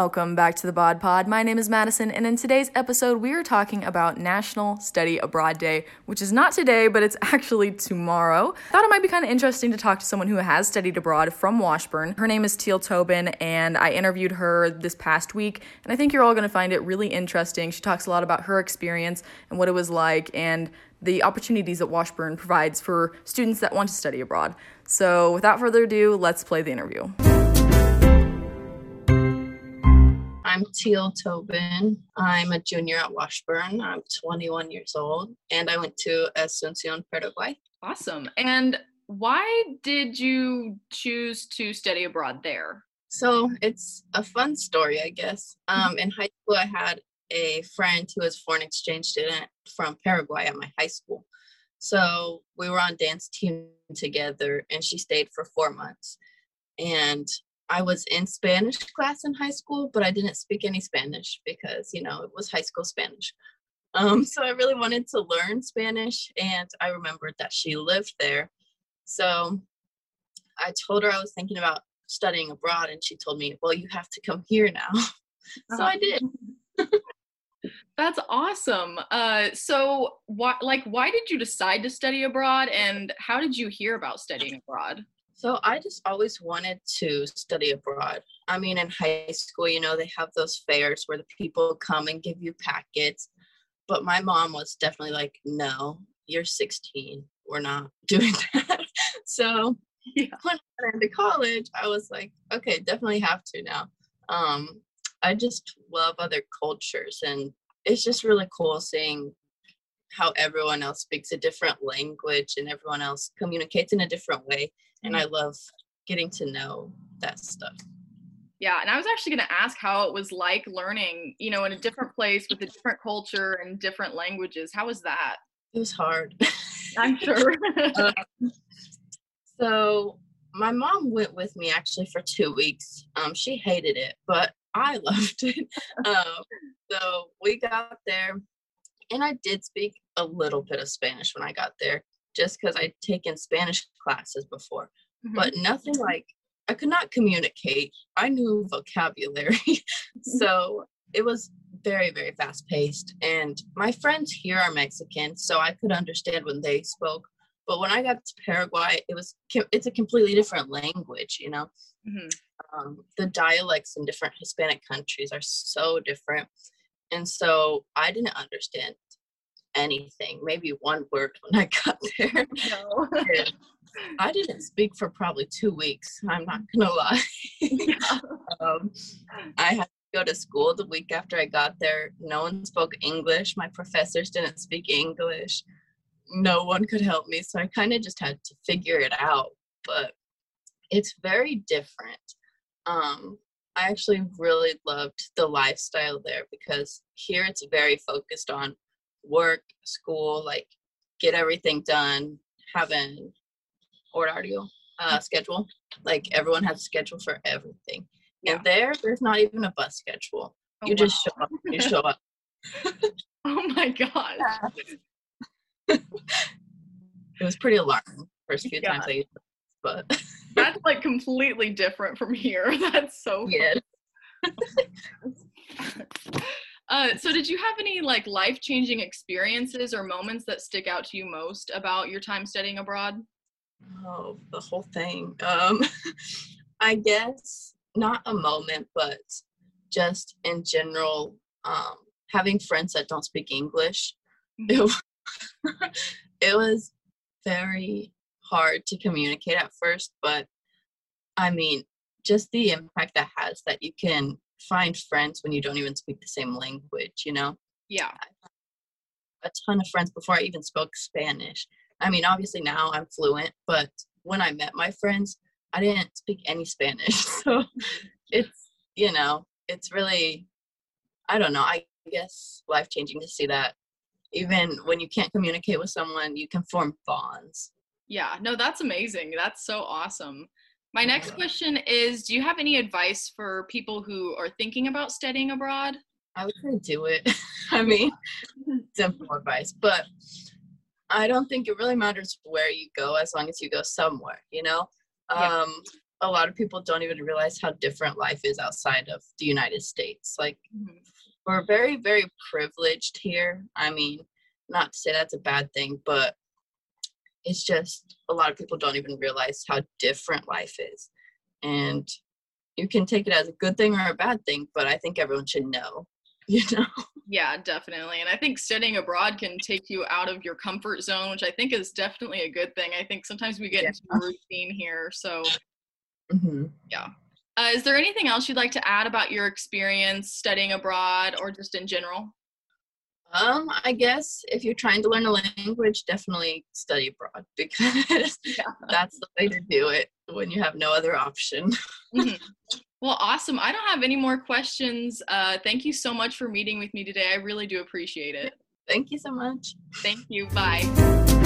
welcome back to the Bod Pod. My name is Madison, and in today's episode, we are talking about National Study Abroad Day, which is not today, but it's actually tomorrow. I thought it might be kind of interesting to talk to someone who has studied abroad from Washburn. Her name is Teal Tobin, and I interviewed her this past week, and I think you're all going to find it really interesting. She talks a lot about her experience and what it was like, and the opportunities that Washburn provides for students that want to study abroad. So, without further ado, let's play the interview. I'm Teal Tobin. I'm a junior at Washburn. I'm 21 years old, and I went to Asuncion, Paraguay. Awesome. And why did you choose to study abroad there? So it's a fun story, I guess. Um, in high school, I had a friend who was foreign exchange student from Paraguay at my high school. So we were on dance team together, and she stayed for four months. And I was in Spanish class in high school, but I didn't speak any Spanish because, you know, it was high school Spanish. Um, so I really wanted to learn Spanish, and I remembered that she lived there. So I told her I was thinking about studying abroad, and she told me, Well, you have to come here now. so I did. That's awesome. Uh, so, why, like, why did you decide to study abroad, and how did you hear about studying abroad? So I just always wanted to study abroad. I mean, in high school, you know, they have those fairs where the people come and give you packets. But my mom was definitely like, no, you're 16. We're not doing that. so yeah. when I went into college, I was like, okay, definitely have to now. Um, I just love other cultures and it's just really cool seeing how everyone else speaks a different language and everyone else communicates in a different way and I mm-hmm. love getting to know that stuff. Yeah, and I was actually going to ask how it was like learning, you know, in a different place with a different culture and different languages. How was that? It was hard. I'm sure. um, so my mom went with me actually for two weeks. Um, she hated it, but I loved it. um, so we got there, and I did speak a little bit of Spanish when I got there just because I'd taken Spanish classes before, mm-hmm. but nothing like I could not communicate. I knew vocabulary. so it was very, very fast paced. And my friends here are Mexican, so I could understand when they spoke. But when I got to Paraguay, it was it's a completely different language, you know. Mm-hmm. Um, the dialects in different Hispanic countries are so different, and so I didn't understand anything, maybe one word when I got there. No. I didn't speak for probably two weeks. I'm not gonna lie. um, I had to go to school the week after I got there. No one spoke English. My professors didn't speak English. No one could help me, so I kind of just had to figure it out. But it's very different. Um, I actually really loved the lifestyle there because here it's very focused on work, school, like get everything done, have an horario uh, mm. schedule. Like everyone has a schedule for everything. Yeah. And there, there's not even a bus schedule. Oh, you wow. just show up. You show up. oh my god. it was pretty alarming first few yeah. times I used it, but that's like completely different from here. That's so yeah. Uh, so did you have any like life-changing experiences or moments that stick out to you most about your time studying abroad? Oh, the whole thing. Um, I guess not a moment, but just in general, um, having friends that don't speak English, mm-hmm. it, it was very hard to communicate at first, but I mean, just the impact that has that you can find friends when you don't even speak the same language, you know? Yeah. A ton of friends before I even spoke Spanish. I mean, obviously now I'm fluent, but when I met my friends, I didn't speak any Spanish. So it's, you know, it's really, I don't know, I guess life changing to see that even when you can't communicate with someone, you can form bonds. Yeah, no, that's amazing. That's so awesome. My next question is Do you have any advice for people who are thinking about studying abroad? I would say do it. I mean, simple advice, but I don't think it really matters where you go as long as you go somewhere, you know? Yeah. Um, a lot of people don't even realize how different life is outside of the United States. Like mm-hmm. we're very, very privileged here. I mean, not to say that's a bad thing, but it's just a lot of people don't even realize how different life is. And you can take it as a good thing or a bad thing, but I think everyone should know, you know? Yeah, definitely. And I think studying abroad can take you out of your comfort zone, which I think is definitely a good thing. I think sometimes we get yeah. into routine here. So, mm-hmm. yeah. Uh, is there anything else you'd like to add about your experience studying abroad or just in general? Um, I guess if you're trying to learn a language, definitely study abroad because yeah. that's the way to do it when you have no other option. mm-hmm. Well, awesome. I don't have any more questions. Uh, thank you so much for meeting with me today. I really do appreciate it. Thank you so much. Thank you. Bye.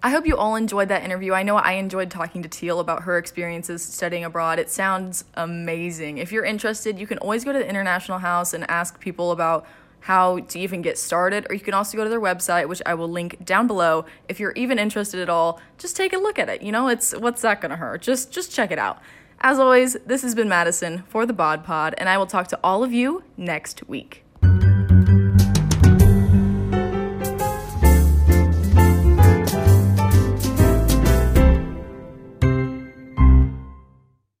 I hope you all enjoyed that interview. I know I enjoyed talking to Teal about her experiences studying abroad. It sounds amazing. If you're interested, you can always go to the International House and ask people about how to even get started, or you can also go to their website, which I will link down below. If you're even interested at all, just take a look at it. You know, it's what's that gonna hurt? Just just check it out. As always, this has been Madison for the Bod Pod, and I will talk to all of you next week.